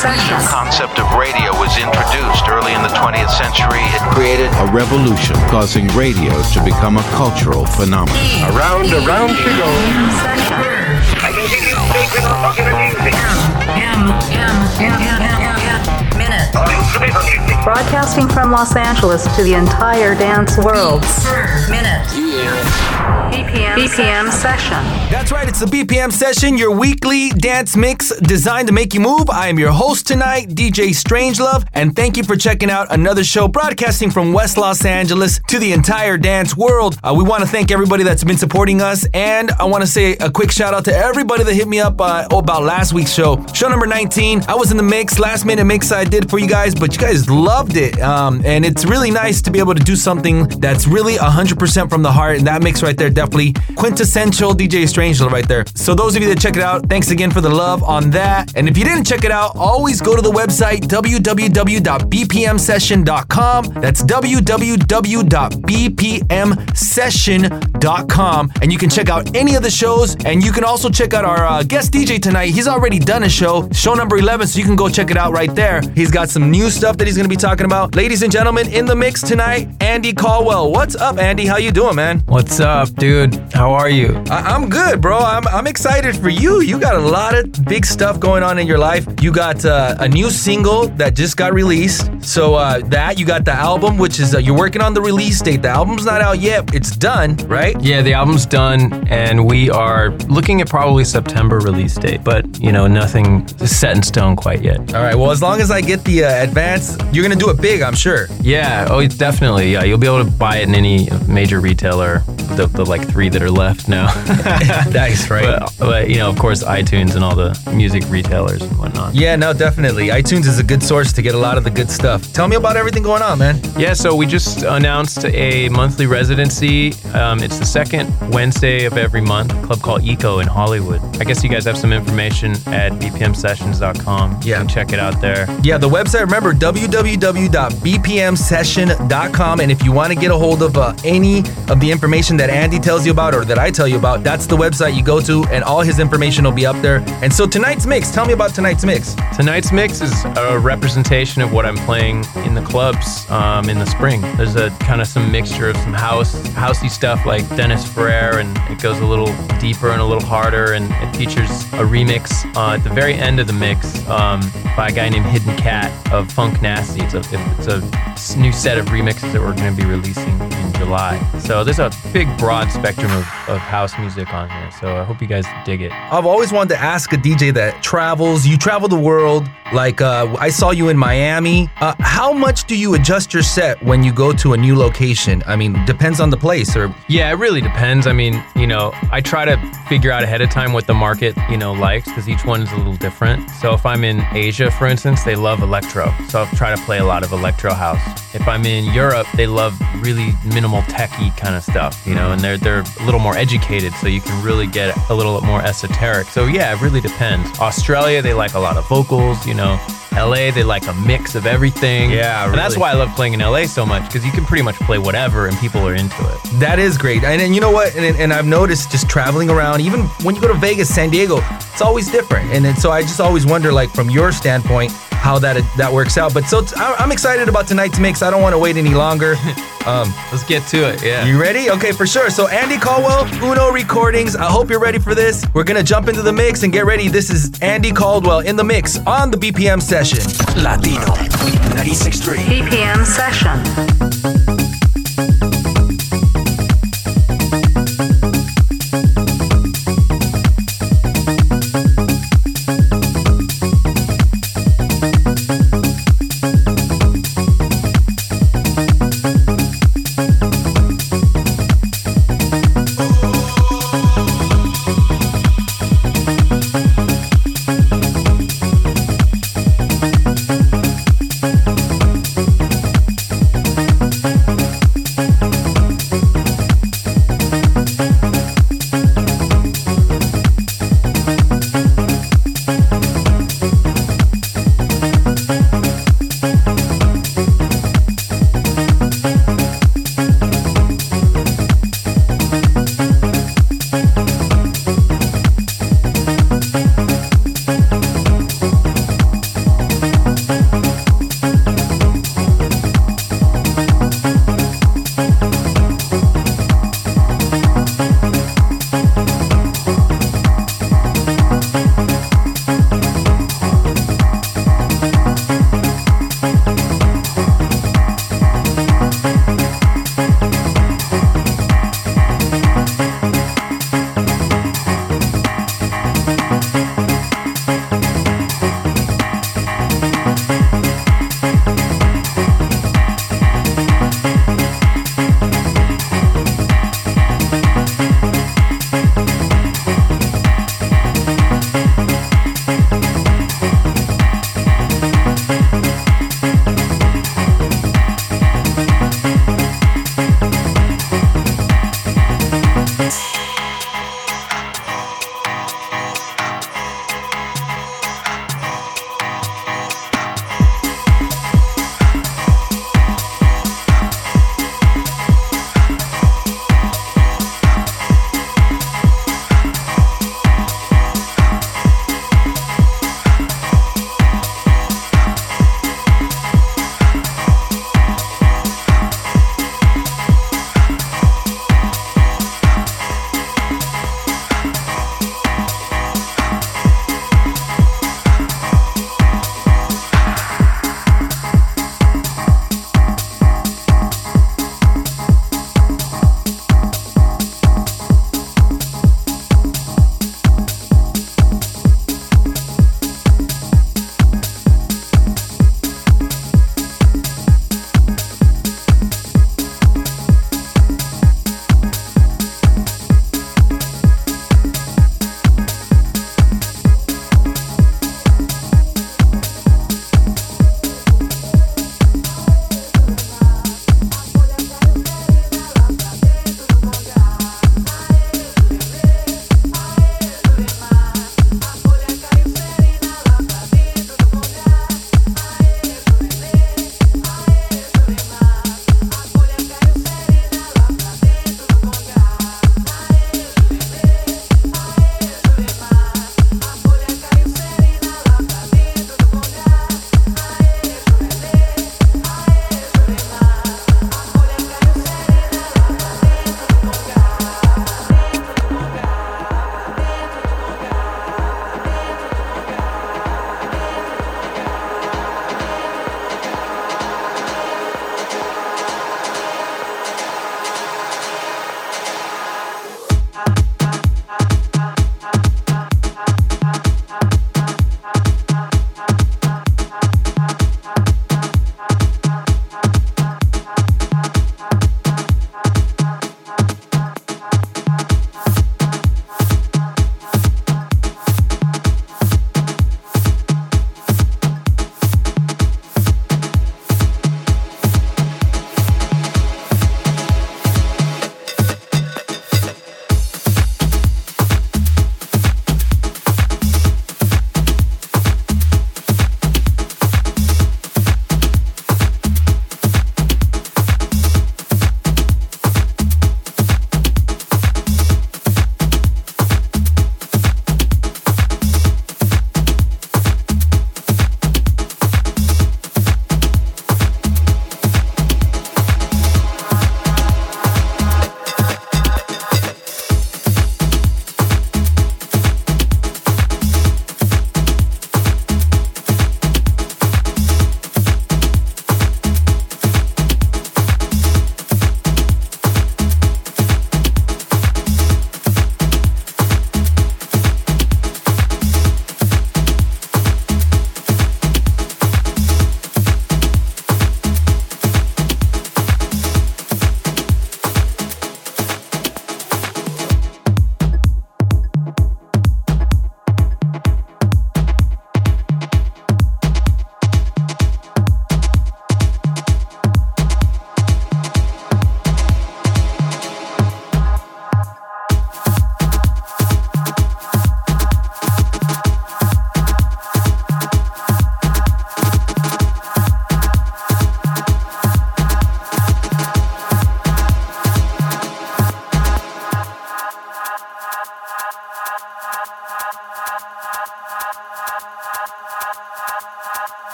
session. The concept of radio was introduced early in the 20th century. It created a revolution, causing radio to become a cultural phenomenon. Around, around she goes. Minute. Broadcasting from Los Angeles to the entire dance world. Minute. BPM, BPM session. That's right, it's the BPM session, your weekly dance mix designed to make you move. I am your host tonight, DJ Strangelove, and thank you for checking out another show broadcasting from West Los Angeles to the entire dance world. Uh, we want to thank everybody that's been supporting us, and I want to say a quick shout out to everybody that hit me up uh, about last week's show. Show number 19, I was in the mix, last minute mix I did for you guys, but you guys loved it. Um, and it's really nice to be able to do something that's really 100% from the heart, and that mix right there definitely quintessential DJ Strangelove right there. So those of you that check it out, thanks again for the love on that. And if you didn't check it out, always go to the website www.bpmsession.com. That's www.bpmsession.com. And you can check out any of the shows. And you can also check out our uh, guest DJ tonight. He's already done a show, show number 11. So you can go check it out right there. He's got some new stuff that he's going to be talking about. Ladies and gentlemen, in the mix tonight, Andy Caldwell. What's up, Andy? How you doing, man? What's up, dude? How are you? I- am good, bro. I'm, I'm excited for you. You got a lot of big stuff going on in your life. You got uh, a new single that just got released. So uh, that you got the album, which is uh, you're working on the release date. The album's not out yet. It's done, right? Yeah, the album's done, and we are looking at probably September release date. But you know, nothing is set in stone quite yet. All right. Well, as long as I get the uh, advance, you're gonna do it big, I'm sure. Yeah. Oh, definitely. Yeah, you'll be able to buy it in any major retailer. The, the like three that are left now. nice, right? But, but, you know, of course, iTunes and all the music retailers and whatnot. Yeah, no, definitely. iTunes is a good source to get a lot of the good stuff. Tell me about everything going on, man. Yeah, so we just announced a monthly residency. Um, it's the second Wednesday of every month. Club called Eco in Hollywood. I guess you guys have some information at bpmsessions.com. Yeah, check it out there. Yeah, the website. Remember www.bpmsession.com, and if you want to get a hold of uh, any of the information that Andy tells you about or that I tell you about, that's the website you go to, and all his information will be up there. And so tonight's mix, tell me about tonight's mix. Tonight's mix is a representation of what I'm playing in the clubs um, in the spring. There's a kind of some mixture of some house, housey stuff like Dennis Ferrer, and it goes a little deeper and a little harder, and it features a remix uh, at the very end of the mix um, by a guy named Hidden Cat of Funk Nasty. It's a, it's a new set of remixes that we're going to be releasing in July. So there's a big, broad spectrum of, of house music on here. So I hope you guys dig it. I've always wanted to ask a DJ that travels. You travel the world. Like uh, I saw you in Miami. Uh, how much do you adjust your set when you go to a new location? I mean, depends on the place, or yeah, it really depends. I mean, you know, I try to figure out ahead of time what the market you know likes because each one is a little different. So if I'm in Asia, for instance, they love electro, so I'll try to play a lot of electro house. If I'm in Europe, they love really minimal techie kind of stuff, you know, and they're they're a little more educated, so you can really get a little more esoteric. So yeah, it really depends. Australia, they like a lot of vocals, you know LA, they like a mix of everything. Yeah, really. And that's why I love playing in LA so much because you can pretty much play whatever and people are into it. That is great. And, and you know what? And, and I've noticed just traveling around, even when you go to Vegas, San Diego, it's always different. And then so I just always wonder, like, from your standpoint, how that that works out. But so t- I'm excited about tonight's mix. I don't want to wait any longer. Um, Let's get to it. Yeah. You ready? Okay, for sure. So Andy Caldwell, Uno Recordings. I hope you're ready for this. We're gonna jump into the mix and get ready. This is Andy Caldwell in the mix on the BPM session. Latino 96.3 BPM session.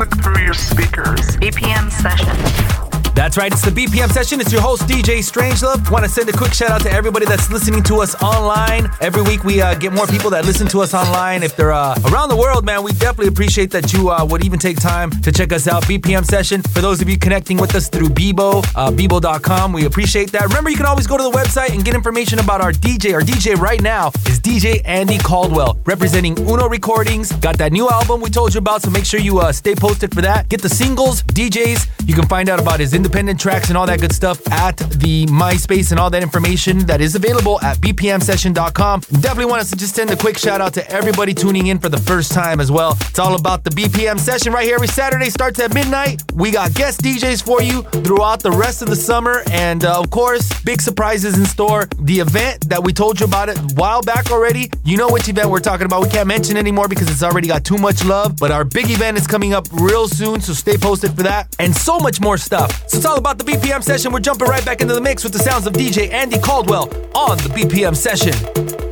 music through your speakers. BPM session right, it's the BPM session. It's your host, DJ Strangelove. Want to send a quick shout out to everybody that's listening to us online. Every week we uh, get more people that listen to us online. If they're uh, around the world, man, we definitely appreciate that you uh, would even take time to check us out. BPM session. For those of you connecting with us through Bebo, uh, Bebo.com, we appreciate that. Remember, you can always go to the website and get information about our DJ. Our DJ right now is DJ Andy Caldwell, representing Uno Recordings. Got that new album we told you about, so make sure you uh, stay posted for that. Get the singles, DJs. You can find out about his independent tracks and all that good stuff at the MySpace and all that information that is available at bpmsession.com. Definitely want us to just send a quick shout out to everybody tuning in for the first time as well. It's all about the BPM session right here every Saturday, starts at midnight. We got guest DJs for you throughout the rest of the summer, and uh, of course, big surprises in store. The event that we told you about it a while back already, you know which event we're talking about. We can't mention anymore because it's already got too much love, but our big event is coming up real soon, so stay posted for that, and so much more stuff. So it's all about the BPM session. We're jumping right back into the mix with the sounds of DJ Andy Caldwell on the BPM session.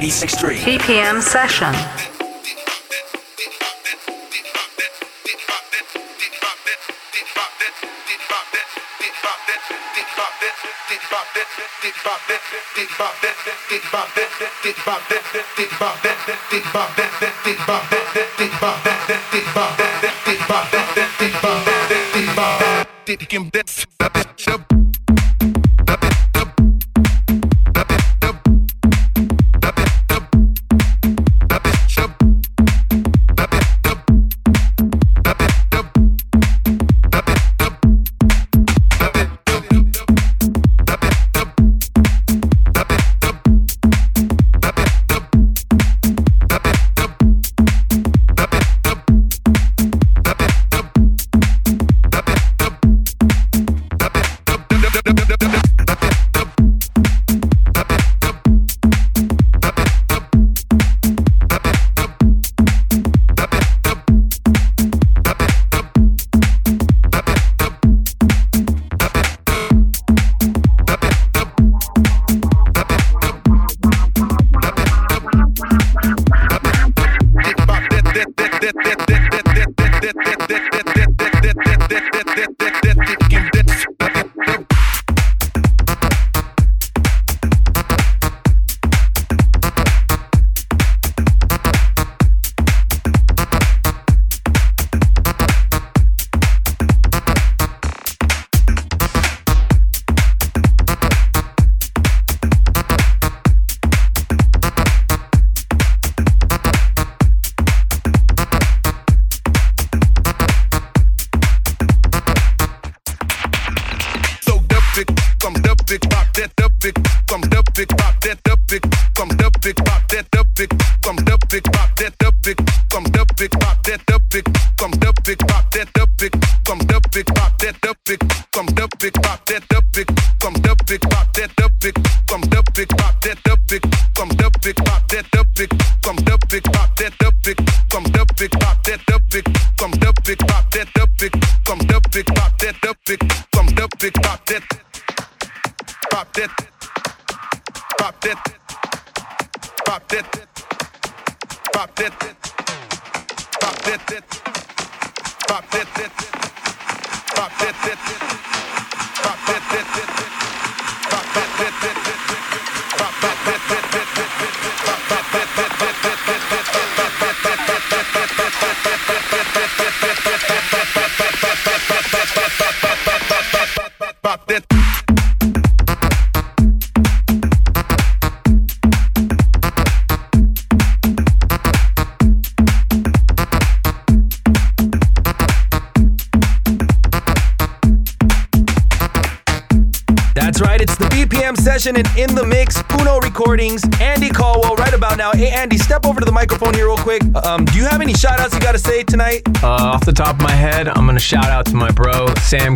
96.3. BPM Session. Dick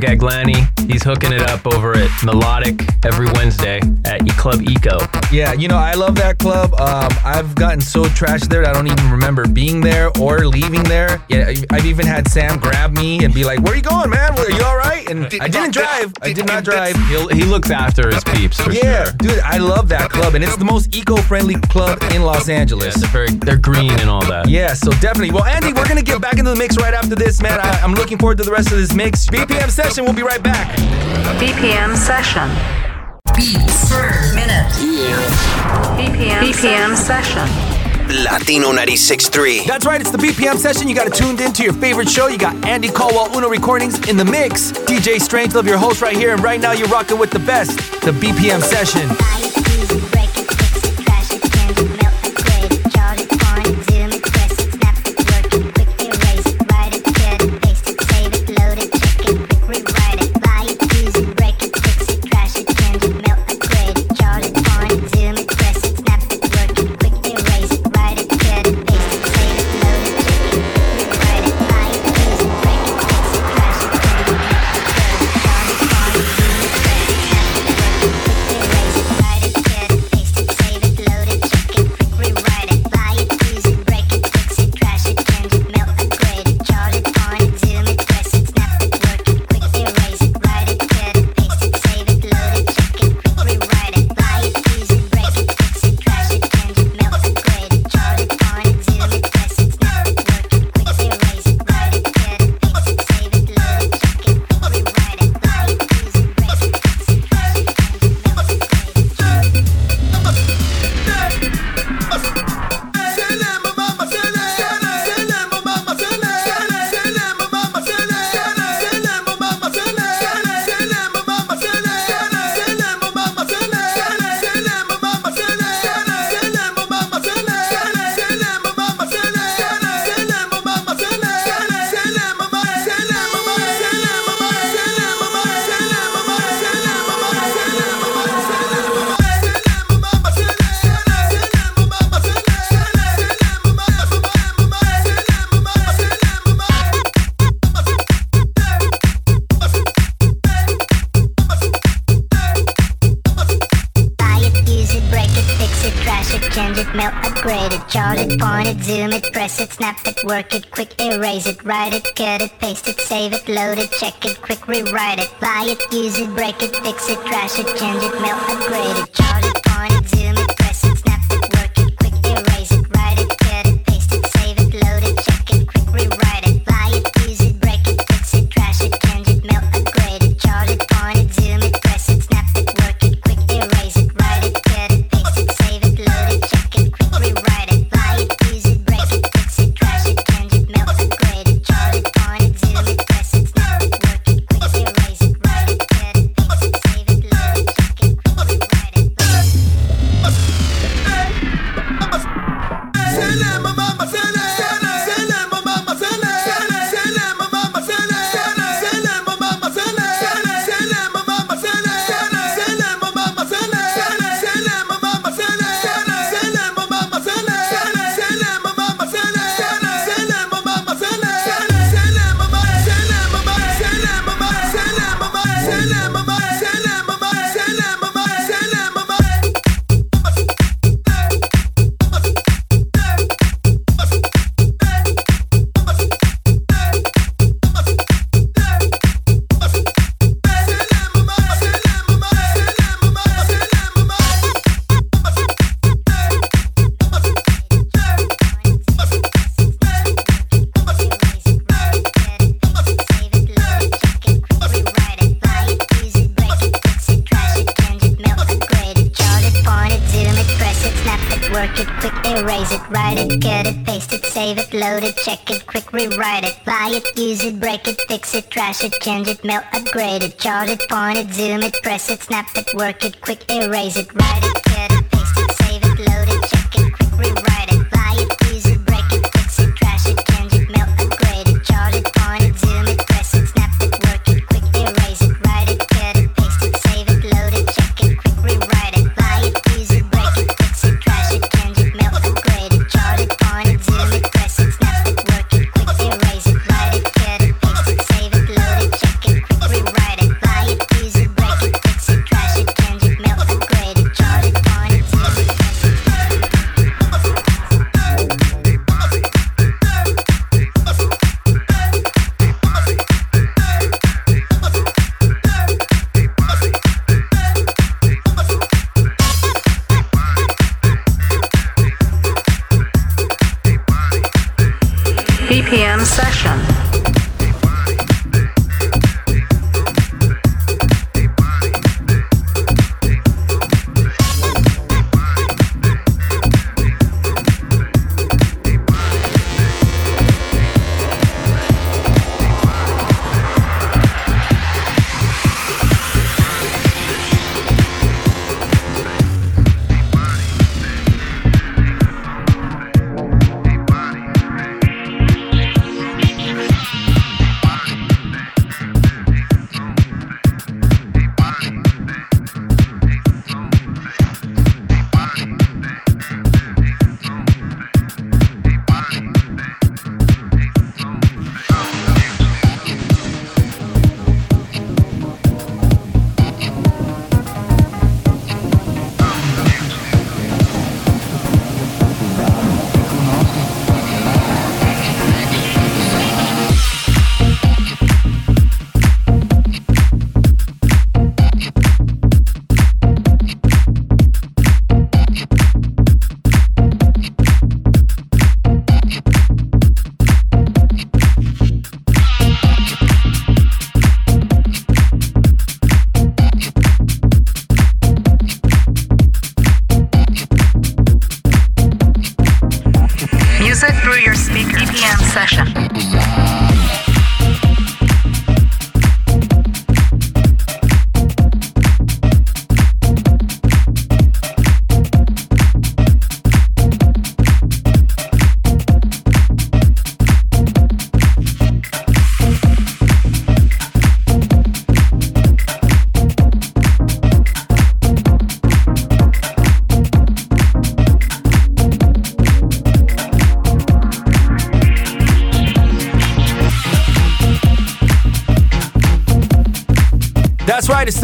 Gaglani. He's hooking it up over at Melodic every Wednesday at E Club Eco. Yeah, you know, I love that club. Um, I've gotten so trashed there that I don't even remember being there or leaving there. Yeah, I've even had Sam grab me and be like, Where are you going, man? Are you all right? And I didn't drive. I did not drive. He'll, he looks after his peeps for sure. Yeah, sure. dude, I love that club, and it's the most eco-friendly club in Los Yeah, Angeles. they're very they're green and all that. Yeah, so definitely. Well, Andy, we're gonna get back into the mix right after this, man. I, I'm looking forward to the rest of this mix. BPM session. We'll be right back. BPM session. Beats per minute. BPM, BPM session. Latino 96.3. That's right. It's the BPM session. You got it tuned into your favorite show. You got Andy Caldwell Uno Recordings in the mix. DJ Strangelove, your host right here, and right now you're rocking with the best. The BPM session. Zoom it, snap it, work it, quick erase it, write it, cut it, paste it, save it, load it, check it, quick rewrite it, buy it, use it, break it, fix it, trash it, change it, melt, upgrade it, check it, quick rewrite it, buy it, use it, break it, fix it, trash it, change it, mail, upgrade it, chart it, point it, zoom it, press it, snap it, work it, quick erase it, write it,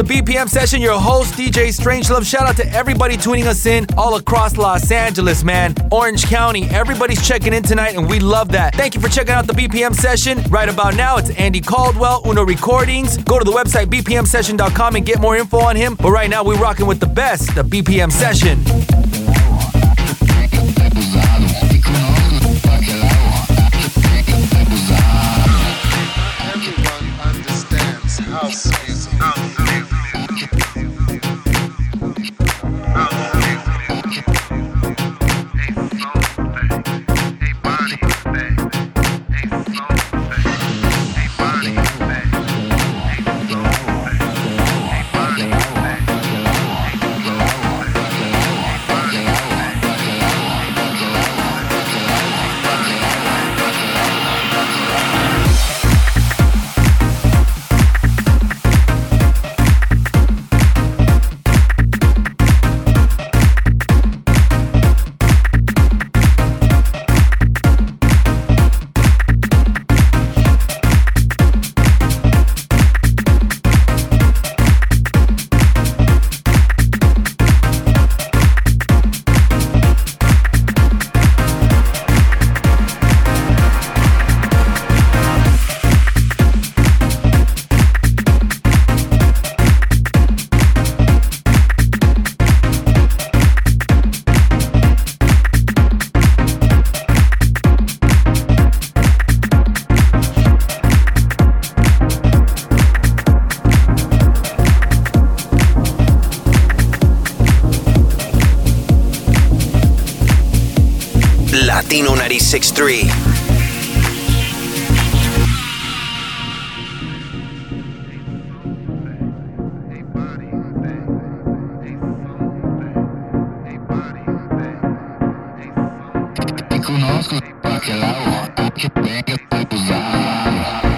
the BPM session. Your host, DJ Strangelove. Shout out to everybody tuning us in all across Los Angeles, man. Orange County, everybody's checking in tonight, and we love that. Thank you for checking out the BPM session. Right about now, it's Andy Caldwell, Uno Recordings. Go to the website, bpmsession.com, and get more info on him. But right now, we're rocking with the best, the BPM session. conosco, porque lá o rock que tem que usar.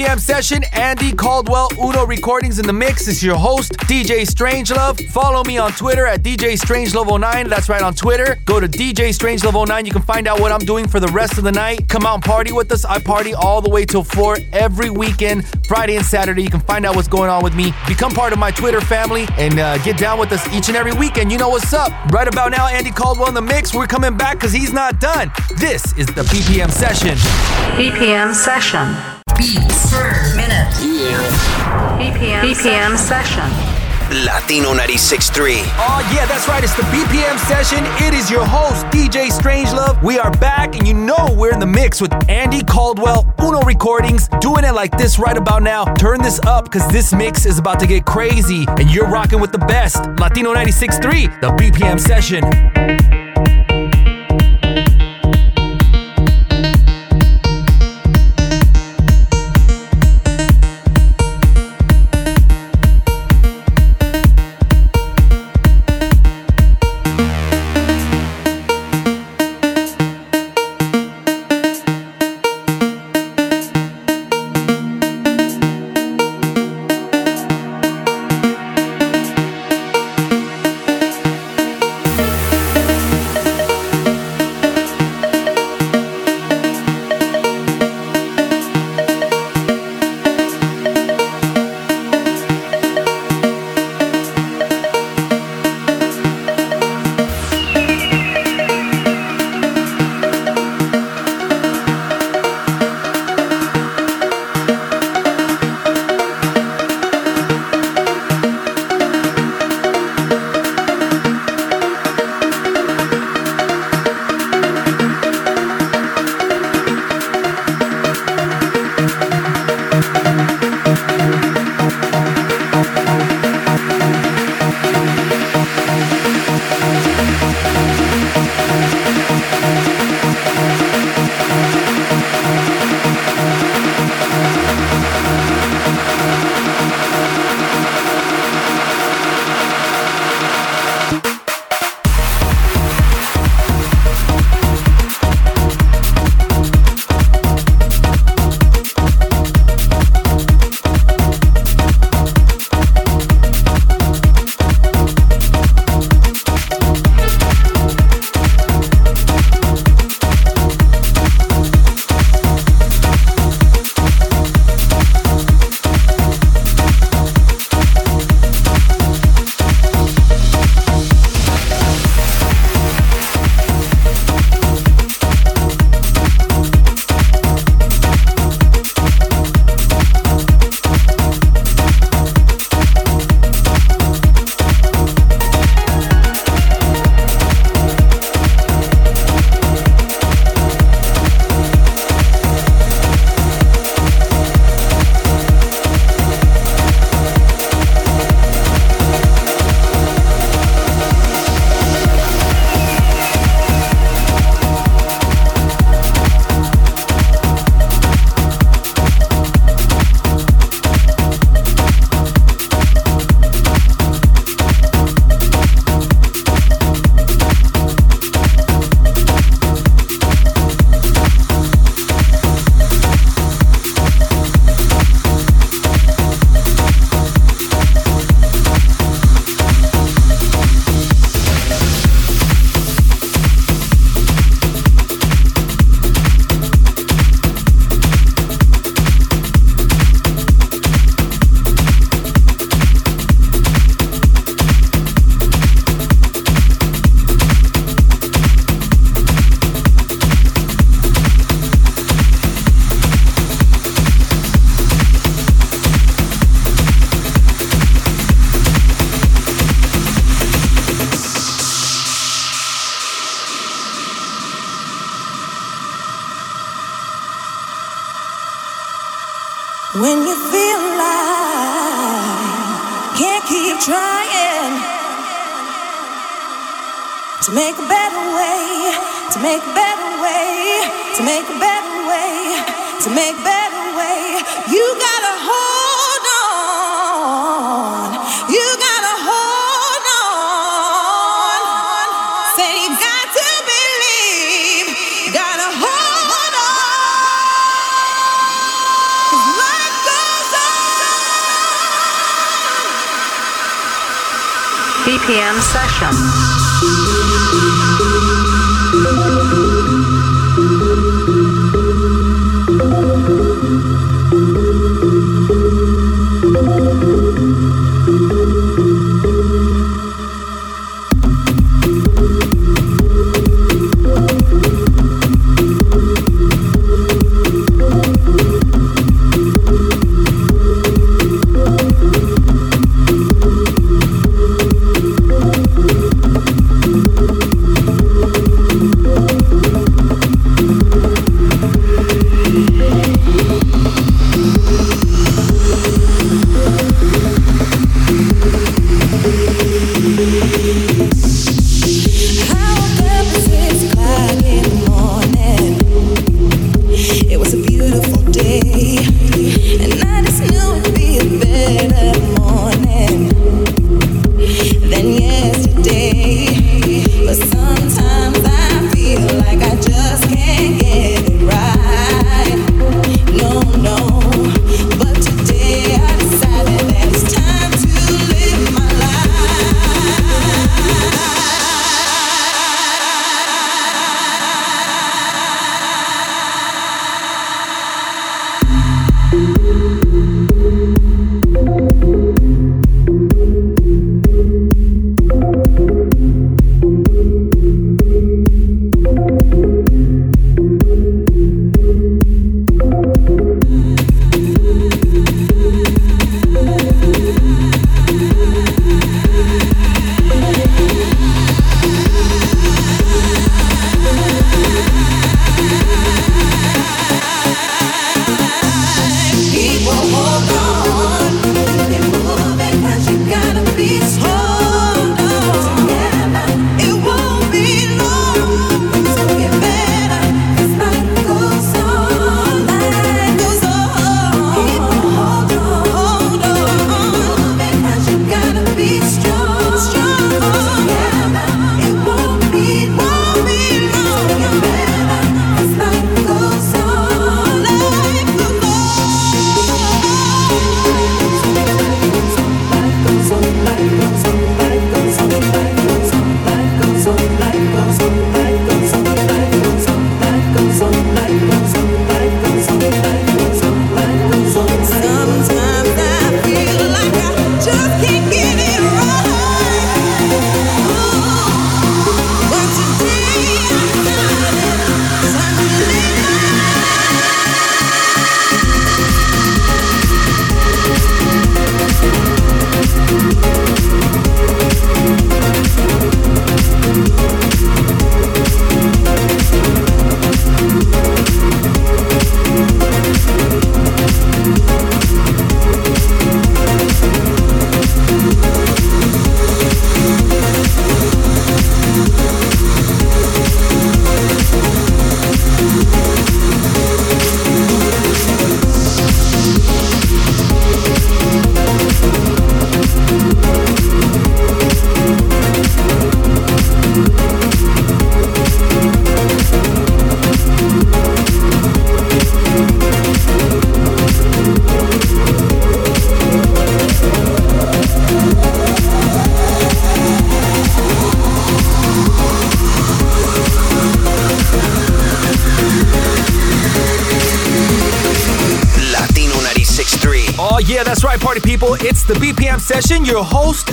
BPM session. Andy Caldwell, Uno Recordings in the mix. This is your host, DJ Strangelove. Follow me on Twitter at DJ Strangelove09. That's right on Twitter. Go to DJ Strangelove09. You can find out what I'm doing for the rest of the night. Come out and party with us. I party all the way till 4 every weekend, Friday and Saturday. You can find out what's going on with me. Become part of my Twitter family and uh, get down with us each and every weekend. You know what's up. Right about now, Andy Caldwell in the mix. We're coming back because he's not done. This is the BPM session. BPM session. Beats per minute. BPM, BPM session. Latino 96.3. Oh, yeah, that's right. It's the BPM session. It is your host, DJ Strangelove. We are back, and you know we're in the mix with Andy Caldwell, Uno Recordings, doing it like this right about now. Turn this up because this mix is about to get crazy, and you're rocking with the best. Latino 96.3, the BPM session.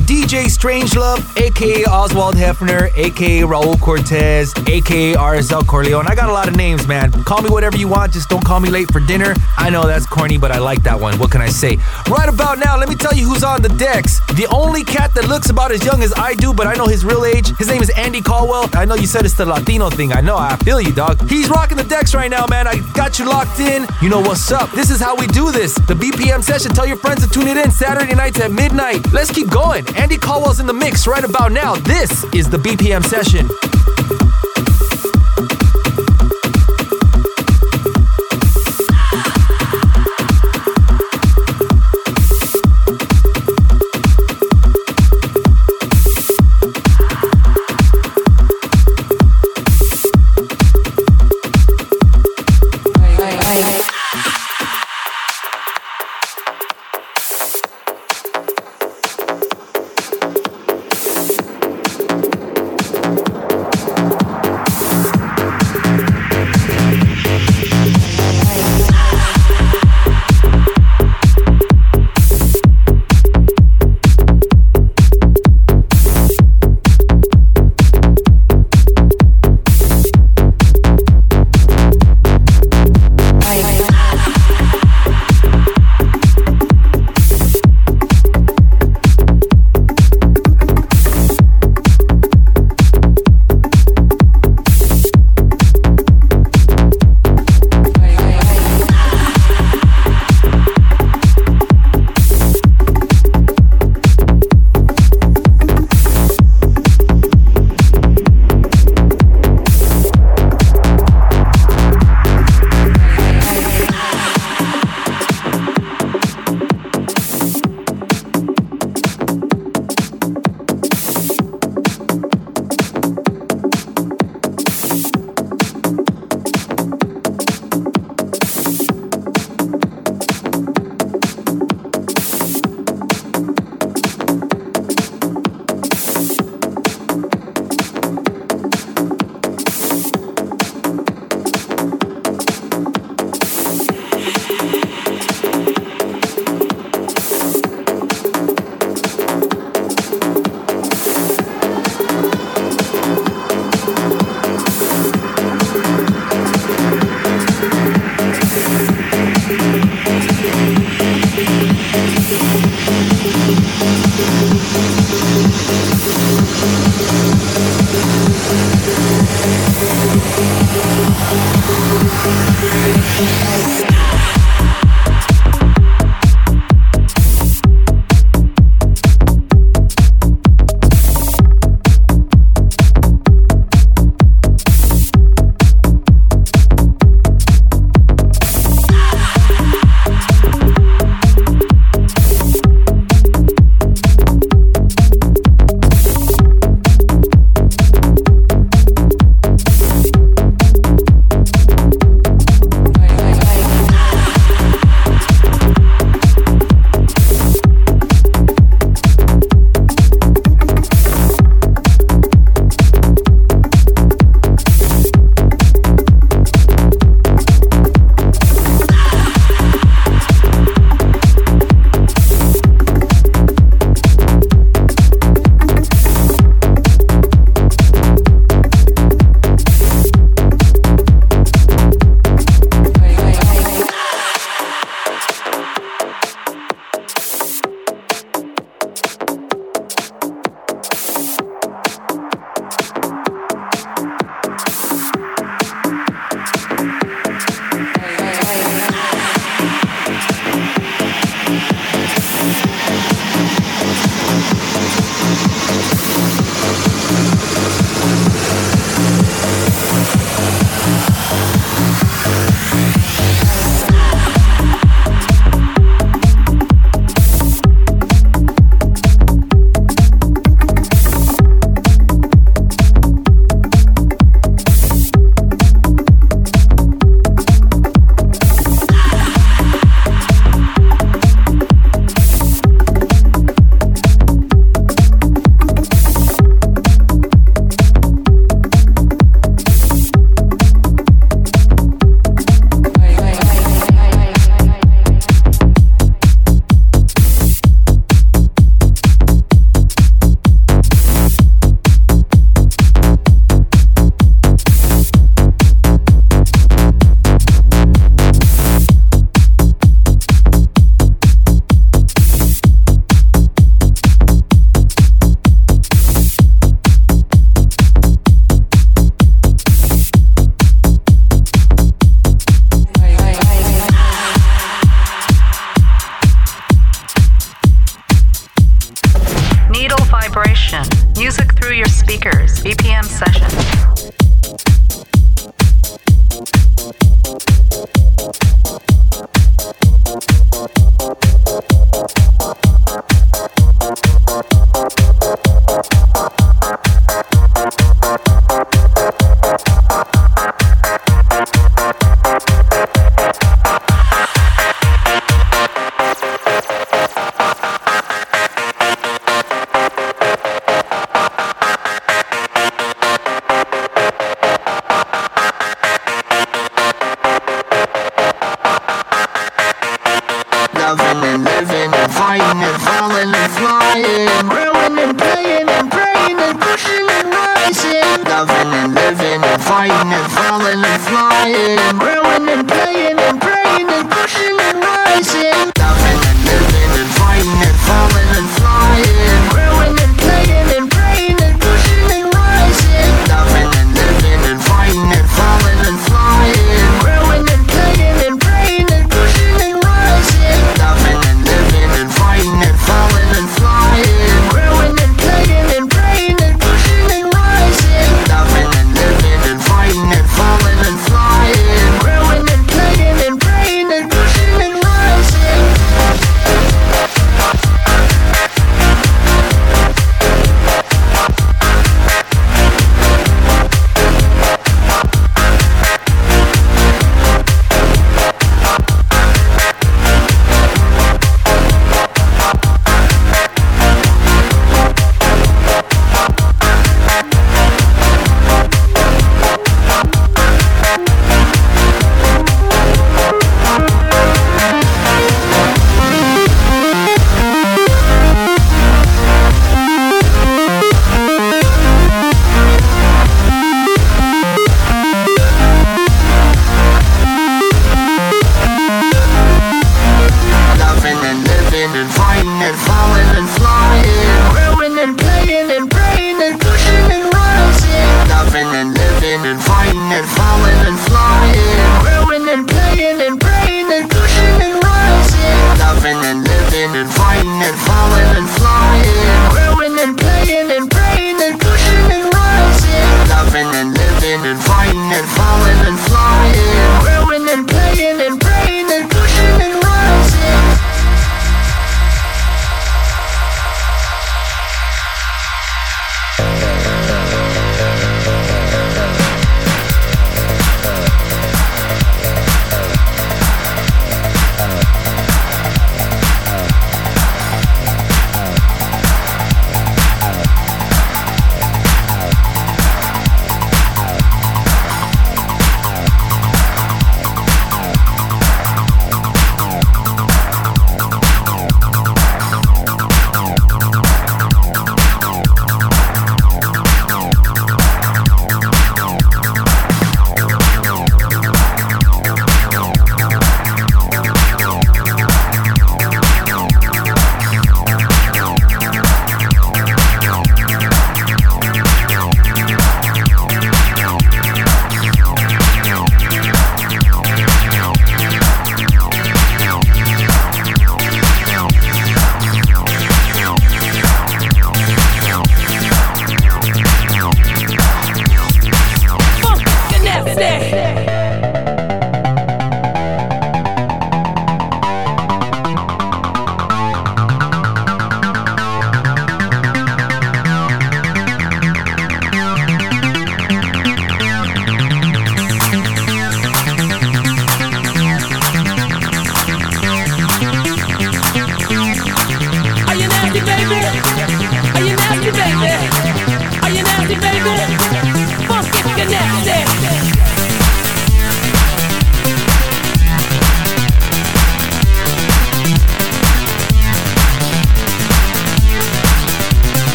DJ Strangelove, aka Oswald Hefner, aka Raul Cortez, aka RSL Corleone. I got a lot of names, man. Call me whatever you want, just don't call me late for dinner. I know that's corny, but I like that one. What can I say? Right about now, let me tell you who's on the decks. The only cat that looks about as young as I do, but I know his real age. His name is Andy Caldwell. I know you said it's the Latino thing. I know, I feel you, dog. He's rocking the decks right now, man. I got you locked in. You know what's up. This is how we do this. The BPM session. Tell your friends to tune it in Saturday nights at midnight. Let's keep going. Andy Caldwell's in the mix right about now. This is the BPM session.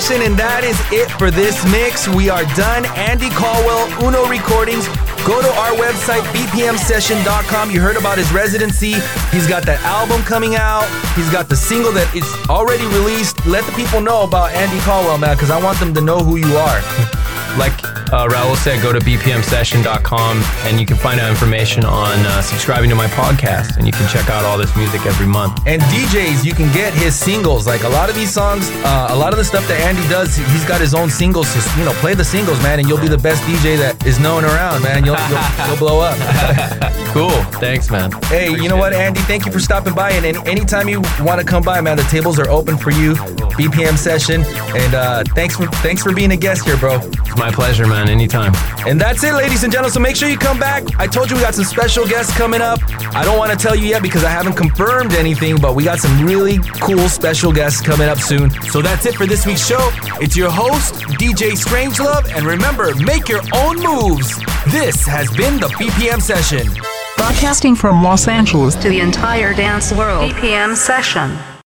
Session, and that is it for this mix. We are done. Andy Caldwell, Uno Recordings. Go to our website, bpmsession.com. You heard about his residency. He's got that album coming out. He's got the single that is already released. Let the people know about Andy Caldwell, man, because I want them to know who you are. Like uh, Raul said, go to bpmsession.com and you can find out information on uh, subscribing to my podcast and you can check out all this music every month. And DJs, you can get his singles. Like a lot of these songs, uh, a lot of the stuff that Andy does, he's got his own singles. So, you know, play the singles, man, and you'll be the best DJ that is known around, man. You'll, you'll, you'll blow up. cool. Thanks, man. Hey, Appreciate you know what, Andy? Thank you for stopping by. And, and anytime you want to come by, man, the tables are open for you. BPM session. And uh, thanks for thanks for being a guest here, bro. It's my pleasure, man. Anytime. And that's it, ladies and gentlemen. So make sure you come back. I told you we got some special guests coming up. I don't want to tell you yet because I haven't confirmed anything, but we got some really cool special guests coming up soon. So that's it for this week's show. It's your host, DJ Strangelove, and remember, make your own moves. This has been the BPM session. Broadcasting from Los Angeles to the entire dance world. BPM session.